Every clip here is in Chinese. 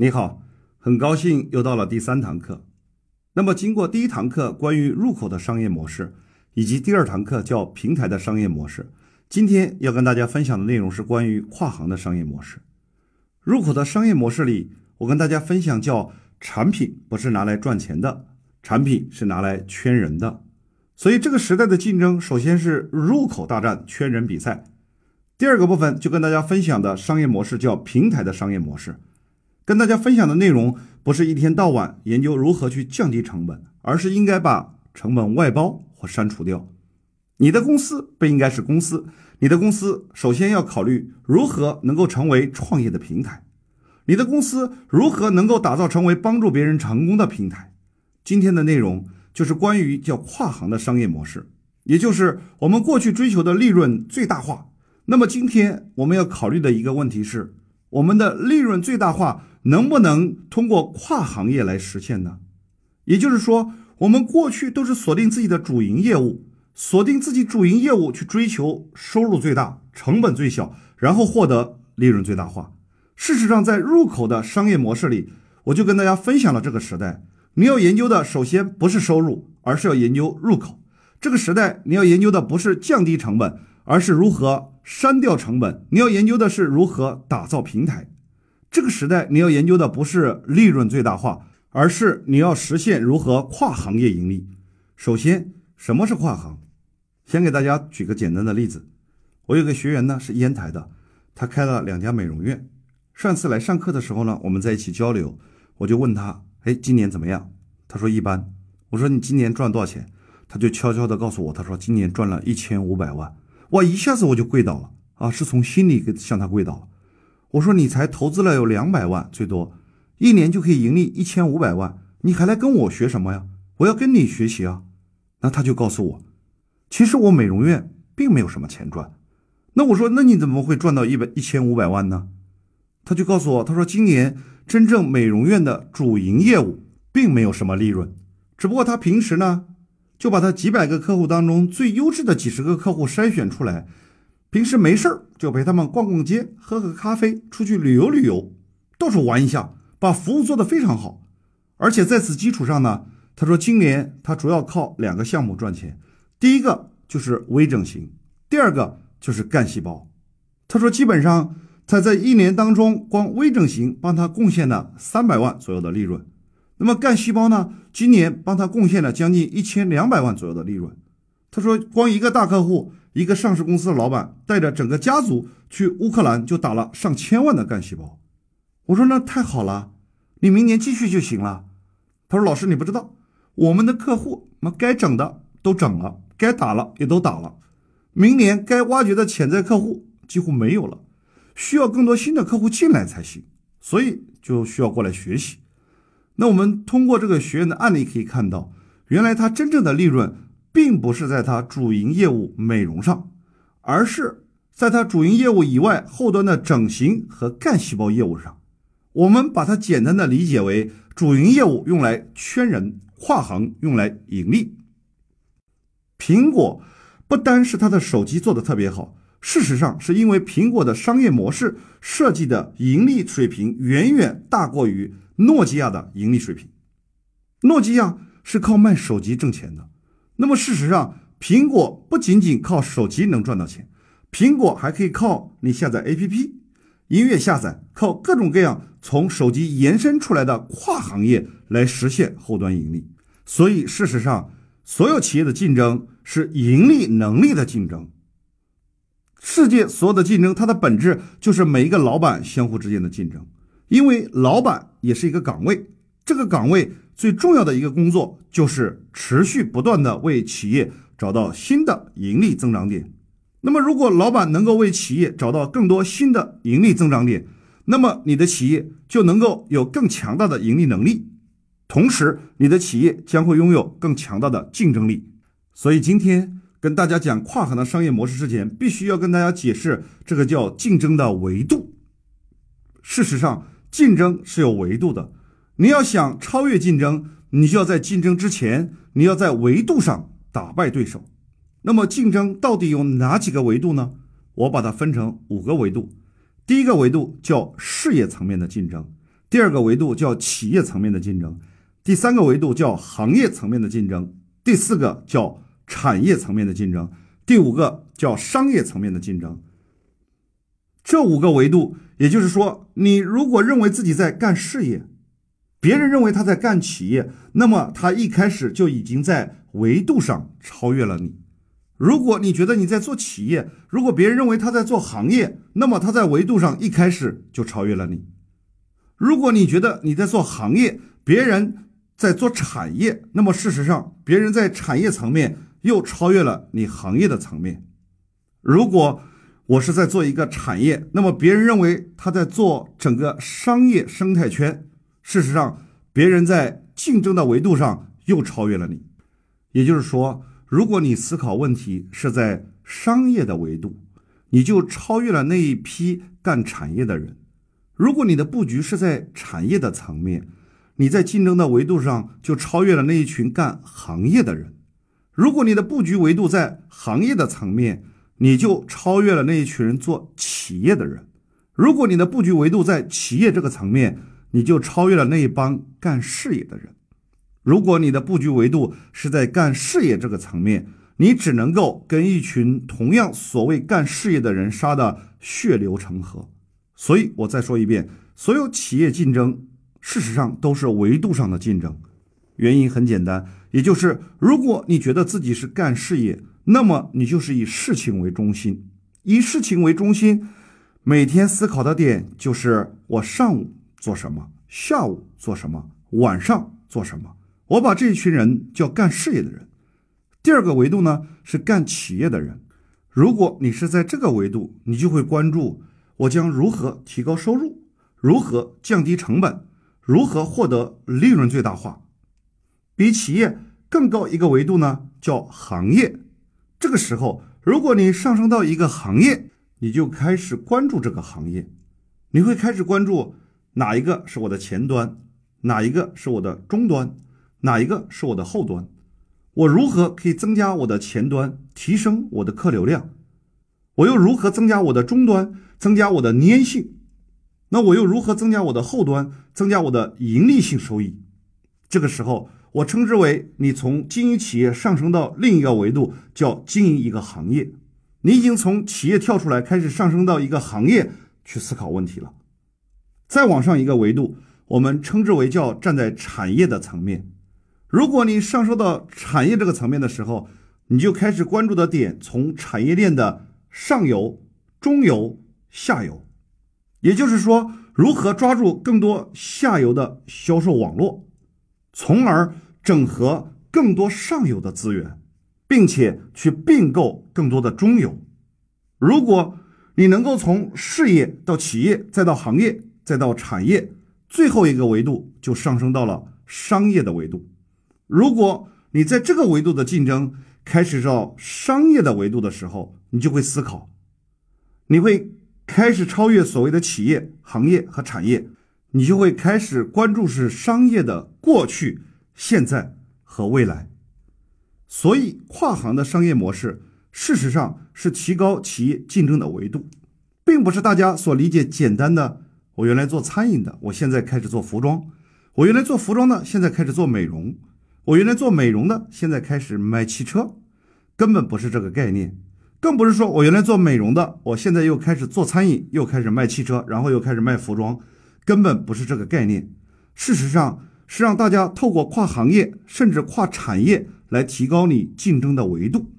你好，很高兴又到了第三堂课。那么，经过第一堂课关于入口的商业模式，以及第二堂课叫平台的商业模式，今天要跟大家分享的内容是关于跨行的商业模式。入口的商业模式里，我跟大家分享叫产品不是拿来赚钱的，产品是拿来圈人的。所以，这个时代的竞争首先是入口大战、圈人比赛。第二个部分就跟大家分享的商业模式叫平台的商业模式。跟大家分享的内容不是一天到晚研究如何去降低成本，而是应该把成本外包或删除掉。你的公司不应该是公司，你的公司首先要考虑如何能够成为创业的平台。你的公司如何能够打造成为帮助别人成功的平台？今天的内容。就是关于叫跨行的商业模式，也就是我们过去追求的利润最大化。那么今天我们要考虑的一个问题是，我们的利润最大化能不能通过跨行业来实现呢？也就是说，我们过去都是锁定自己的主营业务，锁定自己主营业务去追求收入最大、成本最小，然后获得利润最大化。事实上，在入口的商业模式里，我就跟大家分享了这个时代。你要研究的首先不是收入，而是要研究入口。这个时代你要研究的不是降低成本，而是如何删掉成本。你要研究的是如何打造平台。这个时代你要研究的不是利润最大化，而是你要实现如何跨行业盈利。首先，什么是跨行？先给大家举个简单的例子。我有个学员呢是烟台的，他开了两家美容院。上次来上课的时候呢，我们在一起交流，我就问他。哎，今年怎么样？他说一般。我说你今年赚多少钱？他就悄悄的告诉我，他说今年赚了一千五百万。我，一下子我就跪倒了啊！是从心里给向他跪倒了。我说你才投资了有两百万，最多一年就可以盈利一千五百万，你还来跟我学什么呀？我要跟你学习啊！那他就告诉我，其实我美容院并没有什么钱赚。那我说那你怎么会赚到一百一千五百万呢？他就告诉我，他说今年。真正美容院的主营业务并没有什么利润，只不过他平时呢就把他几百个客户当中最优质的几十个客户筛选出来，平时没事儿就陪他们逛逛街、喝喝咖啡、出去旅游旅游，到处玩一下，把服务做得非常好。而且在此基础上呢，他说今年他主要靠两个项目赚钱，第一个就是微整形，第二个就是干细胞。他说基本上。他在一年当中，光微整形帮他贡献了三百万左右的利润，那么干细胞呢？今年帮他贡献了将近一千两百万左右的利润。他说，光一个大客户，一个上市公司的老板带着整个家族去乌克兰就打了上千万的干细胞。我说那太好了，你明年继续就行了。他说老师你不知道，我们的客户那该整的都整了，该打了也都打了，明年该挖掘的潜在客户几乎没有了。需要更多新的客户进来才行，所以就需要过来学习。那我们通过这个学员的案例可以看到，原来他真正的利润并不是在他主营业务美容上，而是在他主营业务以外后端的整形和干细胞业务上。我们把它简单的理解为主营业务用来圈人，跨行用来盈利。苹果不单是他的手机做的特别好。事实上，是因为苹果的商业模式设计的盈利水平远远大过于诺基亚的盈利水平。诺基亚是靠卖手机挣钱的，那么事实上，苹果不仅仅靠手机能赚到钱，苹果还可以靠你下载 APP、音乐下载，靠各种各样从手机延伸出来的跨行业来实现后端盈利。所以，事实上，所有企业的竞争是盈利能力的竞争。世界所有的竞争，它的本质就是每一个老板相互之间的竞争。因为老板也是一个岗位，这个岗位最重要的一个工作就是持续不断的为企业找到新的盈利增长点。那么，如果老板能够为企业找到更多新的盈利增长点，那么你的企业就能够有更强大的盈利能力，同时你的企业将会拥有更强大的竞争力。所以今天。跟大家讲跨行的商业模式之前，必须要跟大家解释这个叫竞争的维度。事实上，竞争是有维度的。你要想超越竞争，你就要在竞争之前，你要在维度上打败对手。那么，竞争到底有哪几个维度呢？我把它分成五个维度。第一个维度叫事业层面的竞争，第二个维度叫企业层面的竞争，第三个维度叫行业层面的竞争，第四个叫产业层面的竞争，第五个叫商业层面的竞争。这五个维度，也就是说，你如果认为自己在干事业，别人认为他在干企业，那么他一开始就已经在维度上超越了你。如果你觉得你在做企业，如果别人认为他在做行业，那么他在维度上一开始就超越了你。如果你觉得你在做行业，别人在做产业，那么事实上别人在产业层面又超越了你行业的层面。如果我是在做一个产业，那么别人认为他在做整个商业生态圈。事实上，别人在竞争的维度上又超越了你。也就是说，如果你思考问题是在商业的维度，你就超越了那一批干产业的人；如果你的布局是在产业的层面，你在竞争的维度上就超越了那一群干行业的人；如果你的布局维度在行业的层面，你就超越了那一群人做企业的人；如果你的布局维度在企业这个层面，你就超越了那一帮干事业的人。如果你的布局维度是在干事业这个层面，你只能够跟一群同样所谓干事业的人杀的血流成河。所以我再说一遍，所有企业竞争事实上都是维度上的竞争。原因很简单，也就是如果你觉得自己是干事业，那么你就是以事情为中心，以事情为中心，每天思考的点就是我上午。做什么？下午做什么？晚上做什么？我把这一群人叫干事业的人。第二个维度呢是干企业的人。如果你是在这个维度，你就会关注我将如何提高收入，如何降低成本，如何获得利润最大化。比企业更高一个维度呢叫行业。这个时候，如果你上升到一个行业，你就开始关注这个行业，你会开始关注。哪一个是我的前端？哪一个是我的终端？哪一个是我的后端？我如何可以增加我的前端，提升我的客流量？我又如何增加我的终端，增加我的粘性？那我又如何增加我的后端，增加我的盈利性收益？这个时候，我称之为你从经营企业上升到另一个维度，叫经营一个行业。你已经从企业跳出来，开始上升到一个行业去思考问题了。再往上一个维度，我们称之为叫站在产业的层面。如果你上升到产业这个层面的时候，你就开始关注的点从产业链的上游、中游、下游，也就是说，如何抓住更多下游的销售网络，从而整合更多上游的资源，并且去并购更多的中游。如果你能够从事业到企业再到行业，再到产业，最后一个维度就上升到了商业的维度。如果你在这个维度的竞争开始到商业的维度的时候，你就会思考，你会开始超越所谓的企业、行业和产业，你就会开始关注是商业的过去、现在和未来。所以，跨行的商业模式事实上是提高企业竞争的维度，并不是大家所理解简单的。我原来做餐饮的，我现在开始做服装；我原来做服装的，现在开始做美容；我原来做美容的，现在开始卖汽车，根本不是这个概念，更不是说我原来做美容的，我现在又开始做餐饮，又开始卖汽车，然后又开始卖服装，根本不是这个概念。事实上是让大家透过跨行业甚至跨产业来提高你竞争的维度，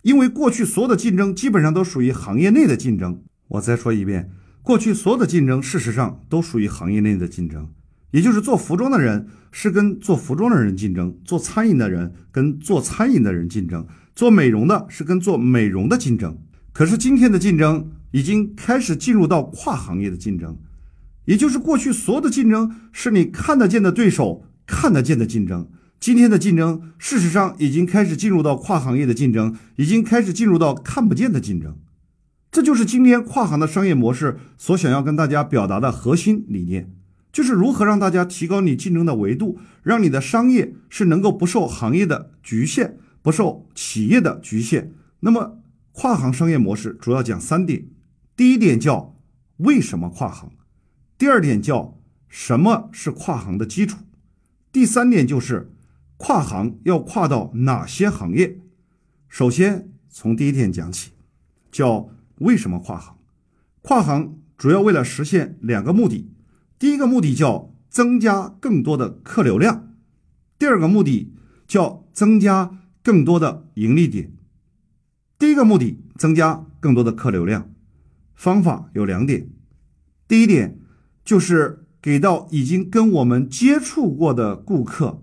因为过去所有的竞争基本上都属于行业内的竞争。我再说一遍。过去所有的竞争，事实上都属于行业内的竞争，也就是做服装的人是跟做服装的人竞争，做餐饮的人跟做餐饮的人竞争，做美容的是跟做美容的竞争。可是今天的竞争已经开始进入到跨行业的竞争，也就是过去所有的竞争是你看得见的对手看得见的竞争，今天的竞争事实上已经开始进入到跨行业的竞争，已经开始进入到看不见的竞争。这就是今天跨行的商业模式所想要跟大家表达的核心理念，就是如何让大家提高你竞争的维度，让你的商业是能够不受行业的局限，不受企业的局限。那么，跨行商业模式主要讲三点：第一点叫为什么跨行；第二点叫什么是跨行的基础。第三点就是跨行要跨到哪些行业。首先从第一点讲起，叫为什么跨行？跨行主要为了实现两个目的，第一个目的叫增加更多的客流量，第二个目的叫增加更多的盈利点。第一个目的增加更多的客流量，方法有两点，第一点就是。给到已经跟我们接触过的顾客，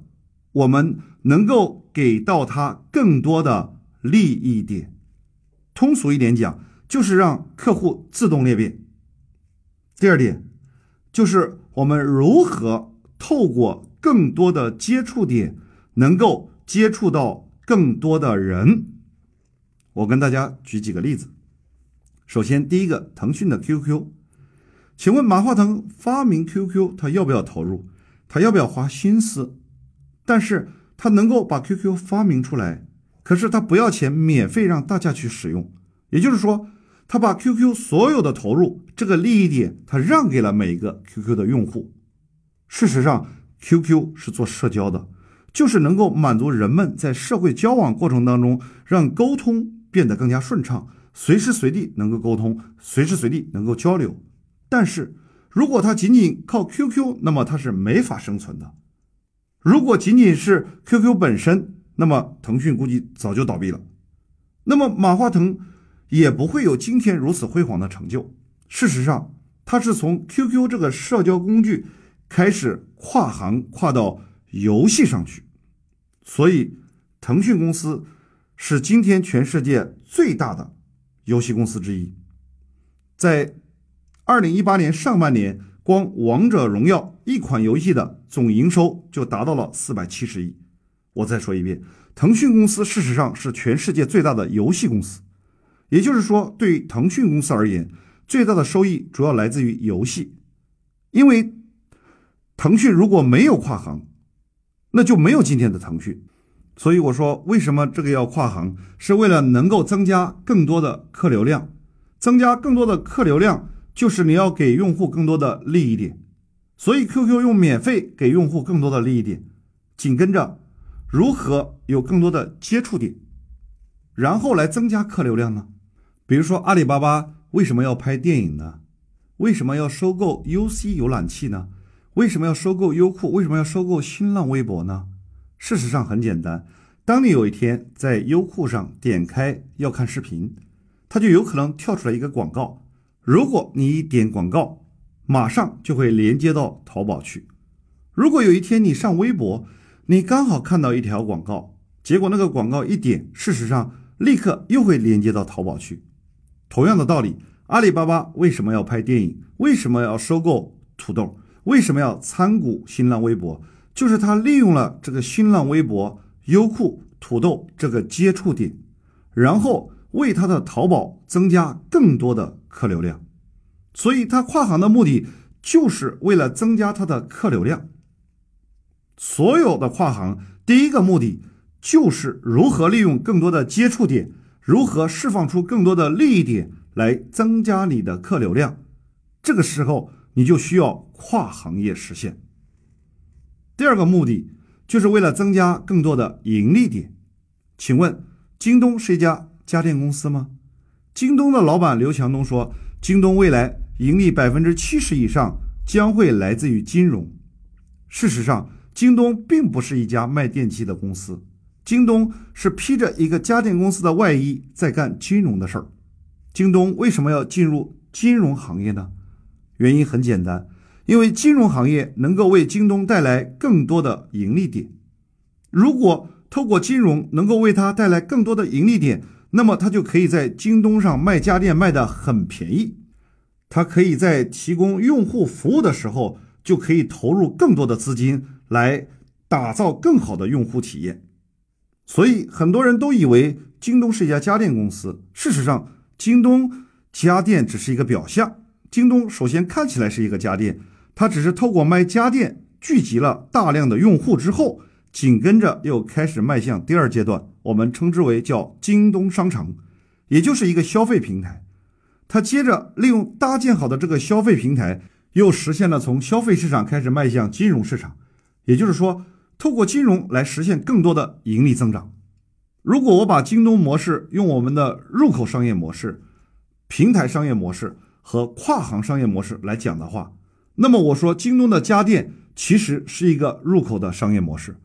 我们能够给到他更多的利益点。通俗一点讲，就是让客户自动裂变。第二点，就是我们如何透过更多的接触点，能够接触到更多的人。我跟大家举几个例子。首先，第一个，腾讯的 QQ。请问马化腾发明 QQ，他要不要投入？他要不要花心思？但是他能够把 QQ 发明出来，可是他不要钱，免费让大家去使用。也就是说，他把 QQ 所有的投入这个利益点，他让给了每一个 QQ 的用户。事实上，QQ 是做社交的，就是能够满足人们在社会交往过程当中，让沟通变得更加顺畅，随时随地能够沟通，随时随地能够交流。但是，如果它仅仅靠 QQ，那么它是没法生存的。如果仅仅是 QQ 本身，那么腾讯估计早就倒闭了。那么马化腾也不会有今天如此辉煌的成就。事实上，他是从 QQ 这个社交工具开始跨行跨到游戏上去。所以，腾讯公司是今天全世界最大的游戏公司之一，在。二零一八年上半年，光《王者荣耀》一款游戏的总营收就达到了四百七十亿。我再说一遍，腾讯公司事实上是全世界最大的游戏公司，也就是说，对于腾讯公司而言，最大的收益主要来自于游戏。因为腾讯如果没有跨行，那就没有今天的腾讯。所以我说，为什么这个要跨行，是为了能够增加更多的客流量，增加更多的客流量。就是你要给用户更多的利益点，所以 QQ 用免费给用户更多的利益点，紧跟着如何有更多的接触点，然后来增加客流量呢？比如说阿里巴巴为什么要拍电影呢？为什么要收购 UC 浏览器呢？为什么要收购优酷？为什么要收购新浪微博呢？事实上很简单，当你有一天在优酷上点开要看视频，它就有可能跳出来一个广告。如果你一点广告，马上就会连接到淘宝去。如果有一天你上微博，你刚好看到一条广告，结果那个广告一点，事实上立刻又会连接到淘宝去。同样的道理，阿里巴巴为什么要拍电影？为什么要收购土豆？为什么要参股新浪微博？就是他利用了这个新浪微博、优酷、土豆这个接触点，然后为他的淘宝增加更多的。客流量，所以他跨行的目的就是为了增加他的客流量。所有的跨行，第一个目的就是如何利用更多的接触点，如何释放出更多的利益点来增加你的客流量。这个时候，你就需要跨行业实现。第二个目的就是为了增加更多的盈利点。请问，京东是一家家电公司吗？京东的老板刘强东说：“京东未来盈利百分之七十以上将会来自于金融。”事实上，京东并不是一家卖电器的公司，京东是披着一个家电公司的外衣在干金融的事儿。京东为什么要进入金融行业呢？原因很简单，因为金融行业能够为京东带来更多的盈利点。如果透过金融能够为它带来更多的盈利点，那么他就可以在京东上卖家电卖的很便宜，他可以在提供用户服务的时候就可以投入更多的资金来打造更好的用户体验。所以很多人都以为京东是一家家电公司，事实上，京东家电只是一个表象。京东首先看起来是一个家电，它只是透过卖家电聚集了大量的用户之后。紧跟着又开始迈向第二阶段，我们称之为叫京东商城，也就是一个消费平台。它接着利用搭建好的这个消费平台，又实现了从消费市场开始迈向金融市场，也就是说，透过金融来实现更多的盈利增长。如果我把京东模式用我们的入口商业模式、平台商业模式和跨行商业模式来讲的话，那么我说京东的家电其实是一个入口的商业模式，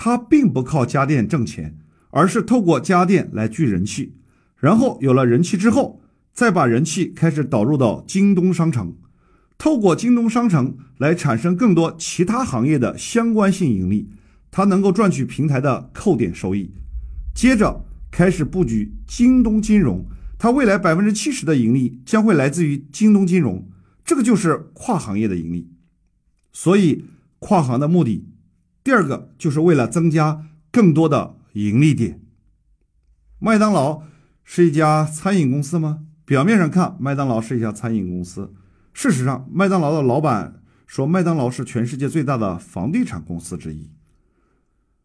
它并不靠家电挣钱，而是透过家电来聚人气，然后有了人气之后，再把人气开始导入到京东商城，透过京东商城来产生更多其他行业的相关性盈利，它能够赚取平台的扣点收益。接着开始布局京东金融，它未来百分之七十的盈利将会来自于京东金融，这个就是跨行业的盈利。所以跨行的目的，第二个就是为了增加更多的盈利点。麦当劳是一家餐饮公司吗？表面上看，麦当劳是一家餐饮公司，事实上，麦当劳的老板说，麦当劳是全世界最大的房地产公司之一。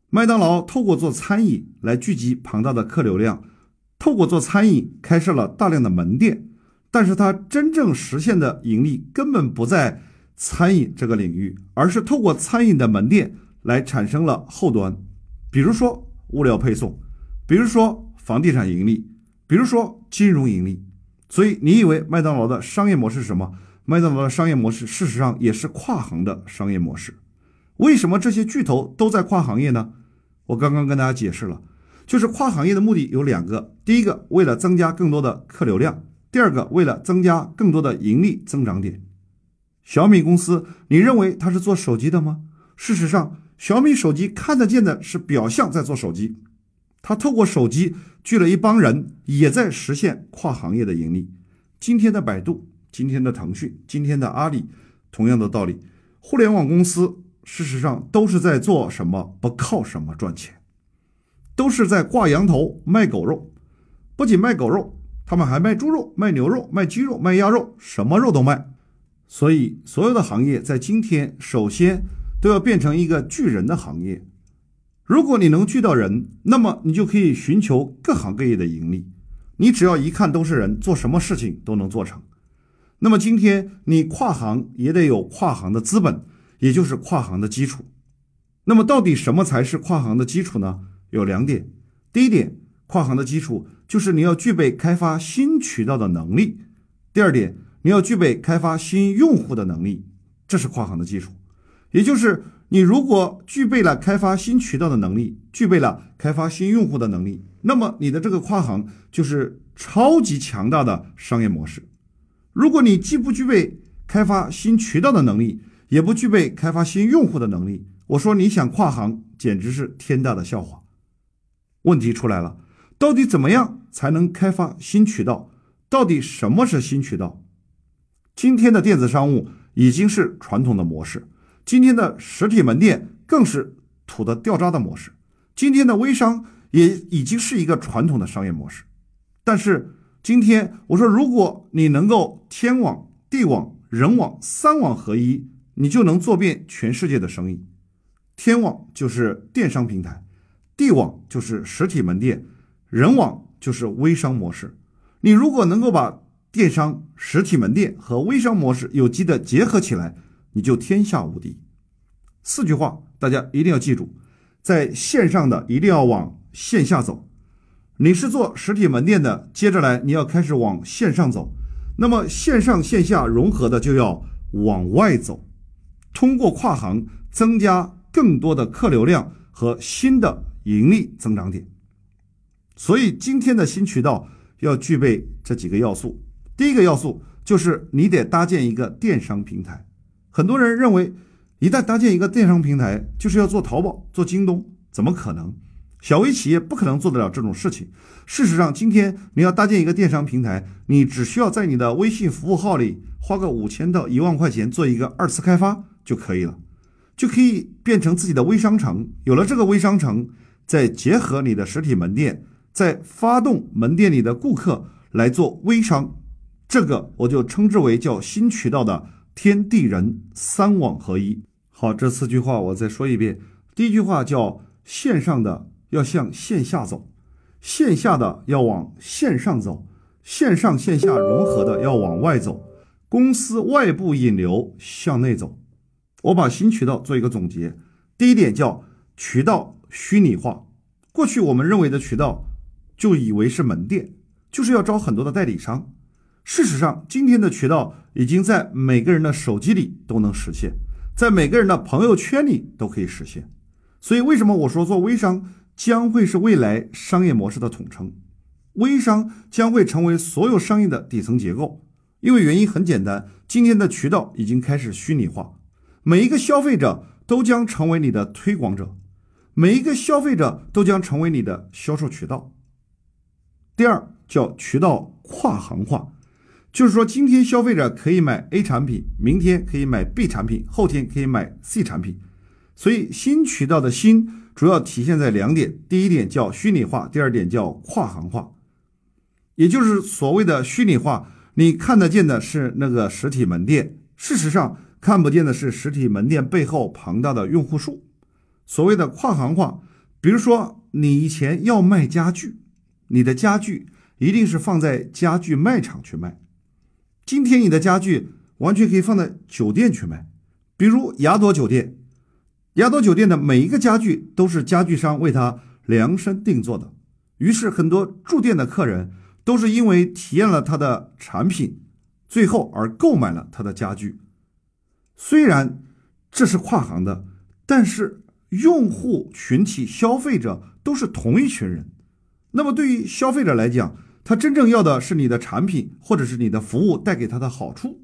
麦当劳透过做餐饮来聚集庞大的客流量，透过做餐饮开设了大量的门店，但是它真正实现的盈利根本不在餐饮这个领域，而是透过餐饮的门店来产生了后端，比如说物料配送，比如说房地产盈利，比如说金融盈利。所以你以为麦当劳的商业模式是什么？麦当劳的商业模式事实上也是跨行的商业模式。为什么这些巨头都在跨行业呢？我刚刚跟大家解释了，就是跨行业的目的有两个：第一个，为了增加更多的客流量；第二个，为了增加更多的盈利增长点。小米公司，你认为它是做手机的吗？事实上，小米手机看得见的是表象在做手机，它透过手机聚了一帮人，也在实现跨行业的盈利。今天的百度，今天的腾讯，今天的阿里，同样的道理，互联网公司。事实上都是在做什么？不靠什么赚钱，都是在挂羊头卖狗肉。不仅卖狗肉，他们还卖猪肉、卖牛肉、卖鸡肉、卖鸭肉，什么肉都卖。所以，所有的行业在今天，首先都要变成一个聚人的行业。如果你能聚到人，那么你就可以寻求各行各业的盈利。你只要一看都是人，做什么事情都能做成。那么今天你跨行也得有跨行的资本。也就是跨行的基础。那么，到底什么才是跨行的基础呢？有两点。第一点，跨行的基础就是你要具备开发新渠道的能力；第二点，你要具备开发新用户的能力，这是跨行的基础。也就是你如果具备了开发新渠道的能力，具备了开发新用户的能力，那么你的这个跨行就是超级强大的商业模式。如果你既不具备开发新渠道的能力，也不具备开发新用户的能力，我说你想跨行，简直是天大的笑话。问题出来了，到底怎么样才能开发新渠道？到底什么是新渠道？今天的电子商务已经是传统的模式，今天的实体门店更是土的掉渣的模式，今天的微商也已经是一个传统的商业模式。但是今天我说，如果你能够天网、地网、人网三网合一。你就能做遍全世界的生意。天网就是电商平台，地网就是实体门店，人网就是微商模式。你如果能够把电商、实体门店和微商模式有机的结合起来，你就天下无敌。四句话大家一定要记住：在线上的一定要往线下走。你是做实体门店的，接着来你要开始往线上走。那么线上线下融合的就要往外走。通过跨行增加更多的客流量和新的盈利增长点，所以今天的新渠道要具备这几个要素。第一个要素就是你得搭建一个电商平台。很多人认为，一旦搭建一个电商平台，就是要做淘宝、做京东，怎么可能？小微企业不可能做得了这种事情。事实上，今天你要搭建一个电商平台，你只需要在你的微信服务号里花个五千到一万块钱做一个二次开发。就可以了，就可以变成自己的微商城。有了这个微商城，再结合你的实体门店，再发动门店里的顾客来做微商，这个我就称之为叫新渠道的天地人三网合一。好，这四句话我再说一遍。第一句话叫线上的要向线下走，线下的要往线上走，线上线下融合的要往外走。公司外部引流向内走。我把新渠道做一个总结。第一点叫渠道虚拟化。过去我们认为的渠道，就以为是门店，就是要招很多的代理商。事实上，今天的渠道已经在每个人的手机里都能实现，在每个人的朋友圈里都可以实现。所以，为什么我说做微商将会是未来商业模式的统称？微商将会成为所有商业的底层结构，因为原因很简单，今天的渠道已经开始虚拟化，每一个消费者都将成为你的推广者，每一个消费者都将成为你的销售渠道。第二叫渠道跨行化，就是说今天消费者可以买 A 产品，明天可以买 B 产品，后天可以买 C 产品，所以新渠道的新主要体现在两点，第一点叫虚拟化，第二点叫跨行化。也就是所谓的虚拟化，你看得见的是那个实体门店，事实上看不见的是实体门店背后庞大的用户数。所谓的跨行化，比如说你以前要卖家具，你的家具一定是放在家具卖场去卖，今天你的家具完全可以放在酒店去卖，比如雅朵酒店，雅朵酒店的每一个家具都是家具商为他量身定做的，于是很多住店的客人。都是因为体验了他的产品，最后而购买了他的家具。虽然这是跨行的，但是用户群体、消费者都是同一群人。那么对于消费者来讲，他真正要的是你的产品或者是你的服务带给他的好处。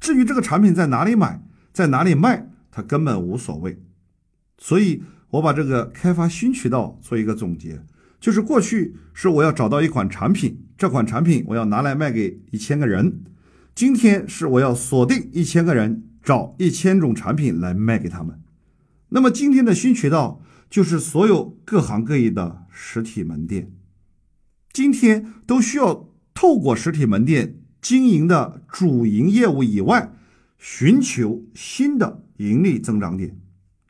至于这个产品在哪里买，在哪里卖，他根本无所谓。所以我把这个开发新渠道做一个总结。就是过去是我要找到一款产品，这款产品我要拿来卖给一千个人。今天是我要锁定一千个人，找一千种产品来卖给他们。那么今天的新渠道就是所有各行各业的实体门店，今天都需要透过实体门店经营的主营业务以外，寻求新的盈利增长点。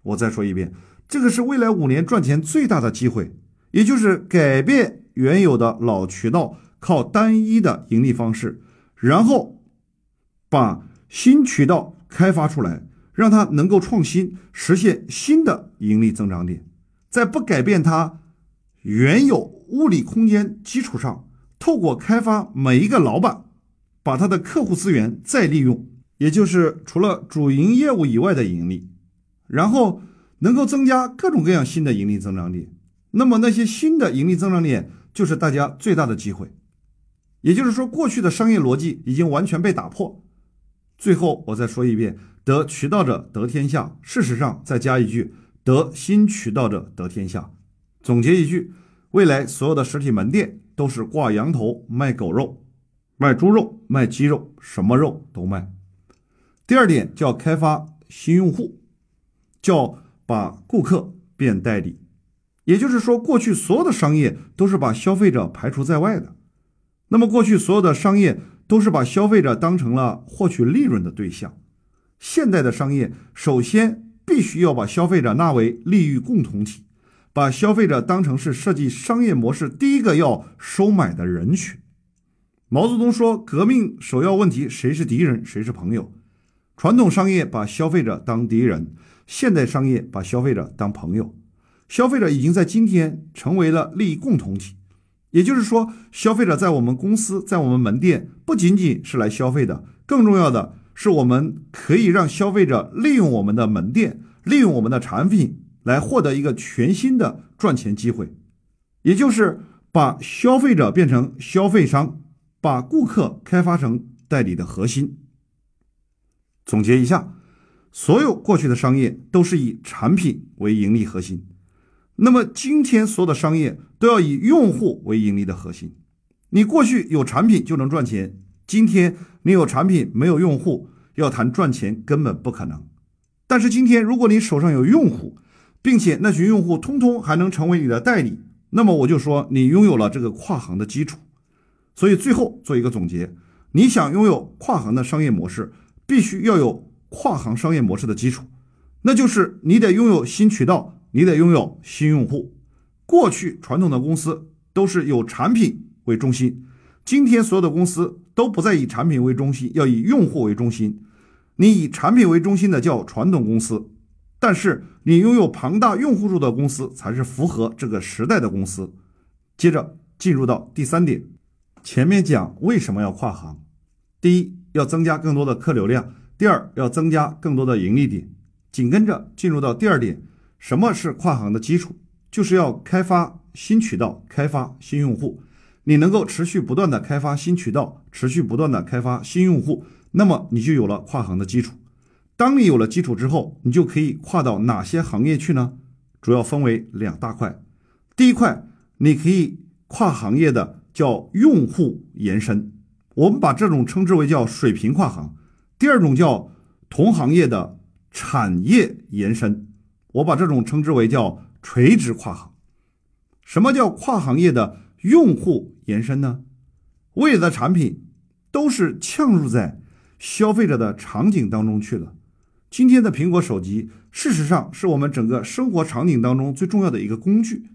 我再说一遍，这个是未来五年赚钱最大的机会。也就是改变原有的老渠道，靠单一的盈利方式，然后把新渠道开发出来，让它能够创新，实现新的盈利增长点，在不改变它原有物理空间基础上，透过开发每一个老板把他的客户资源再利用，也就是除了主营业务以外的盈利，然后能够增加各种各样新的盈利增长点。那么那些新的盈利增长点就是大家最大的机会，也就是说，过去的商业逻辑已经完全被打破。最后我再说一遍：得渠道者得天下。事实上，再加一句：得新渠道者得天下。总结一句：未来所有的实体门店都是挂羊头卖狗肉，卖猪肉卖鸡肉，什么肉都卖。第二点叫开发新用户，叫把顾客变代理。也就是说，过去所有的商业都是把消费者排除在外的。那么，过去所有的商业都是把消费者当成了获取利润的对象。现代的商业首先必须要把消费者纳为利益共同体，把消费者当成是设计商业模式第一个要收买的人群。毛泽东说：“革命首要问题，谁是敌人，谁是朋友？”传统商业把消费者当敌人，现代商业把消费者当朋友。消费者已经在今天成为了利益共同体，也就是说，消费者在我们公司、在我们门店不仅仅是来消费的，更重要的是，我们可以让消费者利用我们的门店、利用我们的产品来获得一个全新的赚钱机会，也就是把消费者变成消费商，把顾客开发成代理的核心。总结一下，所有过去的商业都是以产品为盈利核心。那么今天所有的商业都要以用户为盈利的核心。你过去有产品就能赚钱，今天你有产品没有用户，要谈赚钱根本不可能。但是今天如果你手上有用户，并且那群用户通通还能成为你的代理，那么我就说你拥有了这个跨行的基础。所以最后做一个总结：你想拥有跨行的商业模式，必须要有跨行商业模式的基础，那就是你得拥有新渠道。你得拥有新用户。过去传统的公司都是有产品为中心，今天所有的公司都不再以产品为中心，要以用户为中心。你以产品为中心的叫传统公司，但是你拥有庞大用户数的公司才是符合这个时代的公司。接着进入到第三点，前面讲为什么要跨行，第一要增加更多的客流量，第二要增加更多的盈利点。紧跟着进入到第二点，什么是跨行的基础？就是要开发新渠道，开发新用户。你能够持续不断的开发新渠道，持续不断的开发新用户，那么你就有了跨行的基础。当你有了基础之后，你就可以跨到哪些行业去呢？主要分为两大块。第一块，你可以跨行业的叫用户延伸，我们把这种称之为叫水平跨行。第二种叫同行业的产业延伸，我把这种称之为叫。垂直跨行，什么叫跨行业的用户延伸呢？未来的产品都是嵌入在消费者的场景当中去了。今天的苹果手机，事实上是我们整个生活场景当中最重要的一个工具。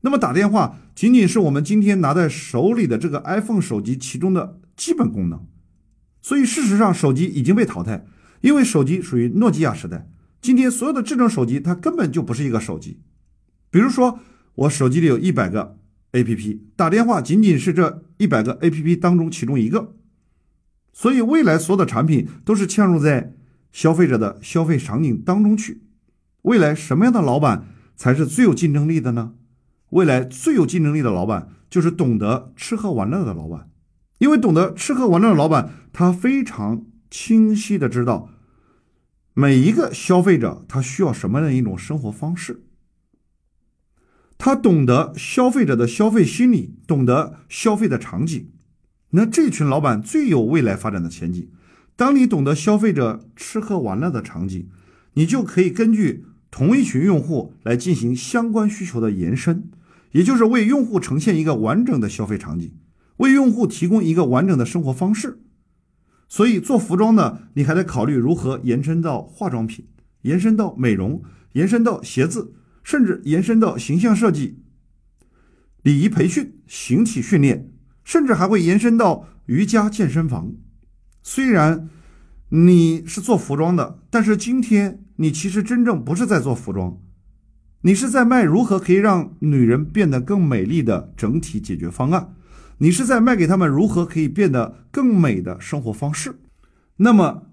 那么打电话仅仅是我们今天拿在手里的这个 iPhone 手机其中的基本功能。所以事实上，手机已经被淘汰，因为手机属于诺基亚时代。今天所有的智能手机，它根本就不是一个手机。比如说，我手机里有一百个 APP，打电话仅仅是这一百个 APP 当中其中一个，所以未来所有的产品都是嵌入在消费者的消费场景当中去。未来什么样的老板才是最有竞争力的呢？未来最有竞争力的老板就是懂得吃喝玩乐的老板，因为懂得吃喝玩乐的老板，他非常清晰的知道每一个消费者他需要什么样的一种生活方式。他懂得消费者的消费心理，懂得消费的场景，那这群老板最有未来发展的前景。当你懂得消费者吃喝玩乐的场景，你就可以根据同一群用户来进行相关需求的延伸，也就是为用户呈现一个完整的消费场景，为用户提供一个完整的生活方式。所以做服装的，你还得考虑如何延伸到化妆品，延伸到美容，延伸到鞋子。甚至延伸到形象设计、礼仪培训、形体训练，甚至还会延伸到瑜伽健身房。虽然你是做服装的，但是今天你其实真正不是在做服装，你是在卖如何可以让女人变得更美丽的整体解决方案，你是在卖给他们如何可以变得更美的生活方式。那么，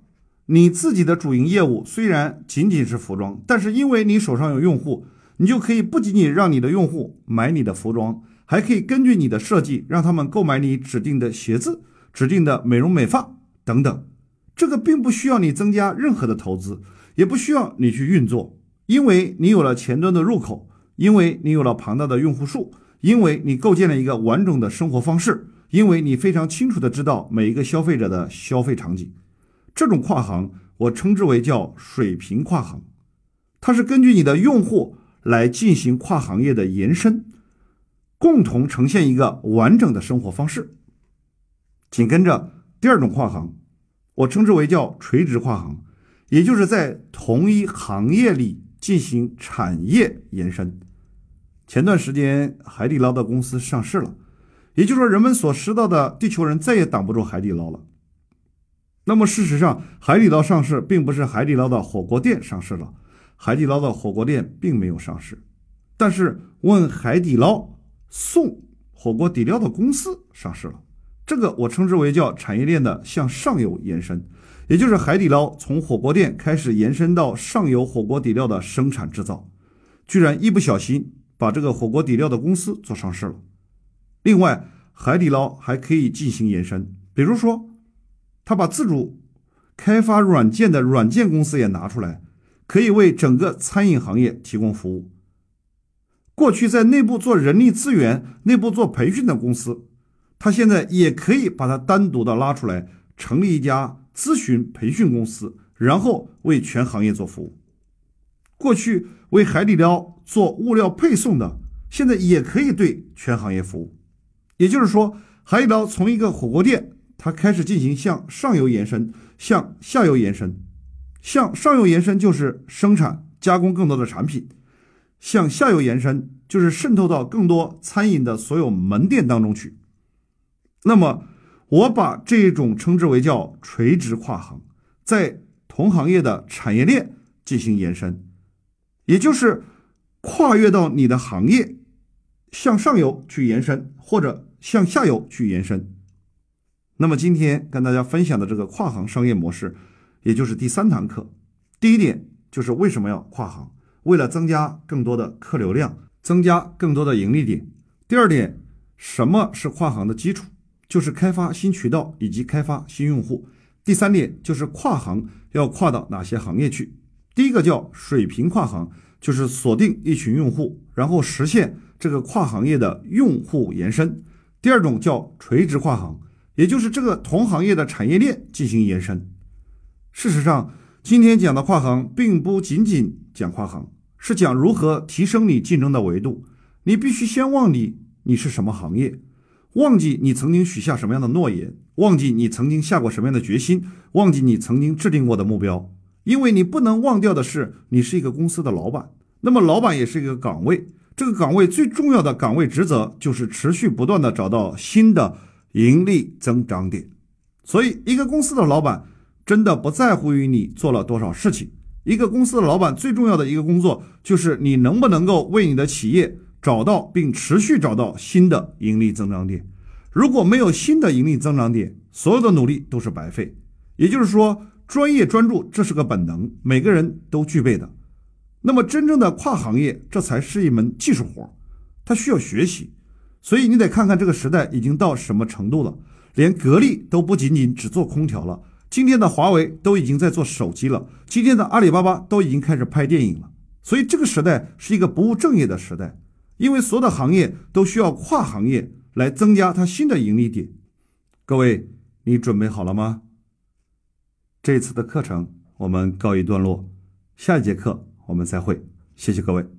你自己的主营业务虽然仅仅是服装，但是因为你手上有用户。你就可以不仅仅让你的用户买你的服装，还可以根据你的设计，让他们购买你指定的鞋子、指定的美容美发等等。这个并不需要你增加任何的投资，也不需要你去运作，因为你有了前端的入口，因为你有了庞大的用户数，因为你构建了一个完整的生活方式，因为你非常清楚的知道每一个消费者的消费场景。这种跨行，我称之为叫水平跨行，它是根据你的用户。来进行跨行业的延伸，共同呈现一个完整的生活方式。紧跟着第二种跨行，我称之为叫垂直跨行，也就是在同一行业里进行产业延伸。前段时间海底捞的公司上市了，也就是说人们所知道的地球人再也挡不住海底捞了。那么事实上，海底捞上市并不是海底捞的火锅店上市了。海底捞的火锅店并没有上市，但是问海底捞送火锅底料的公司上市了。这个我称之为叫产业链的向上游延伸，也就是海底捞从火锅店开始延伸到上游火锅底料的生产制造，居然一不小心把这个火锅底料的公司做上市了。另外，海底捞还可以进行延伸，比如说，他把自主开发软件的软件公司也拿出来。可以为整个餐饮行业提供服务。过去在内部做人力资源、内部做培训的公司，他现在也可以把它单独的拉出来，成立一家咨询培训公司，然后为全行业做服务。过去为海底捞做物料配送的，现在也可以对全行业服务。也就是说，海底捞从一个火锅店，它开始进行向上游延伸，向下游延伸。向上游延伸就是生产加工更多的产品，向下游延伸就是渗透到更多餐饮的所有门店当中去。那么，我把这种称之为叫垂直跨行，在同行业的产业链进行延伸，也就是跨越到你的行业向上游去延伸，或者向下游去延伸。那么今天跟大家分享的这个跨行商业模式，也就是第三堂课。第一点就是为什么要跨行？为了增加更多的客流量，增加更多的盈利点。第二点，什么是跨行的基础？就是开发新渠道以及开发新用户。第三点就是跨行要跨到哪些行业去？第一个叫水平跨行，就是锁定一群用户，然后实现这个跨行业的用户延伸。第二种叫垂直跨行，也就是这个同行业的产业链进行延伸。事实上，今天讲的跨行并不仅仅讲跨行，是讲如何提升你竞争的维度。你必须先忘你你是什么行业。忘记你曾经许下什么样的诺言，忘记你曾经下过什么样的决心，忘记你曾经制定过的目标，因为你不能忘掉的是，你是一个公司的老板。那么，老板也是一个岗位，这个岗位最重要的岗位职责就是持续不断的找到新的盈利增长点。所以，一个公司的老板真的不在乎于你做了多少事情。一个公司的老板最重要的一个工作就是你能不能够为你的企业。找到并持续找到新的盈利增长点，如果没有新的盈利增长点，所有的努力都是白费。也就是说，专业专注这是个本能，每个人都具备的。那么，真正的跨行业，这才是一门技术活，它需要学习。所以，你得看看这个时代已经到什么程度了，连格力都不仅仅只做空调了，今天的华为都已经在做手机了，今天的阿里巴巴都已经开始拍电影了。所以，这个时代是一个不务正业的时代。因为所有的行业都需要跨行业来增加它新的盈利点。各位，你准备好了吗？这次的课程我们告一段落，下一节课我们再会。谢谢各位。